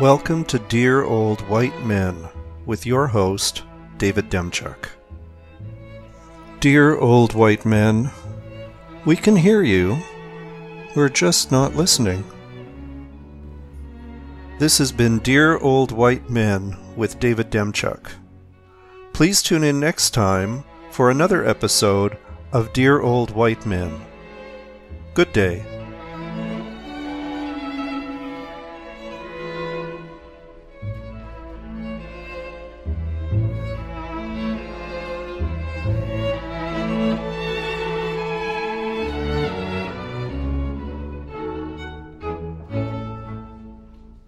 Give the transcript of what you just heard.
Welcome to Dear Old White Men with your host, David Demchuk. Dear old white men, we can hear you. We're just not listening. This has been Dear Old White Men with David Demchuk. Please tune in next time for another episode of Dear Old White Men. Good day.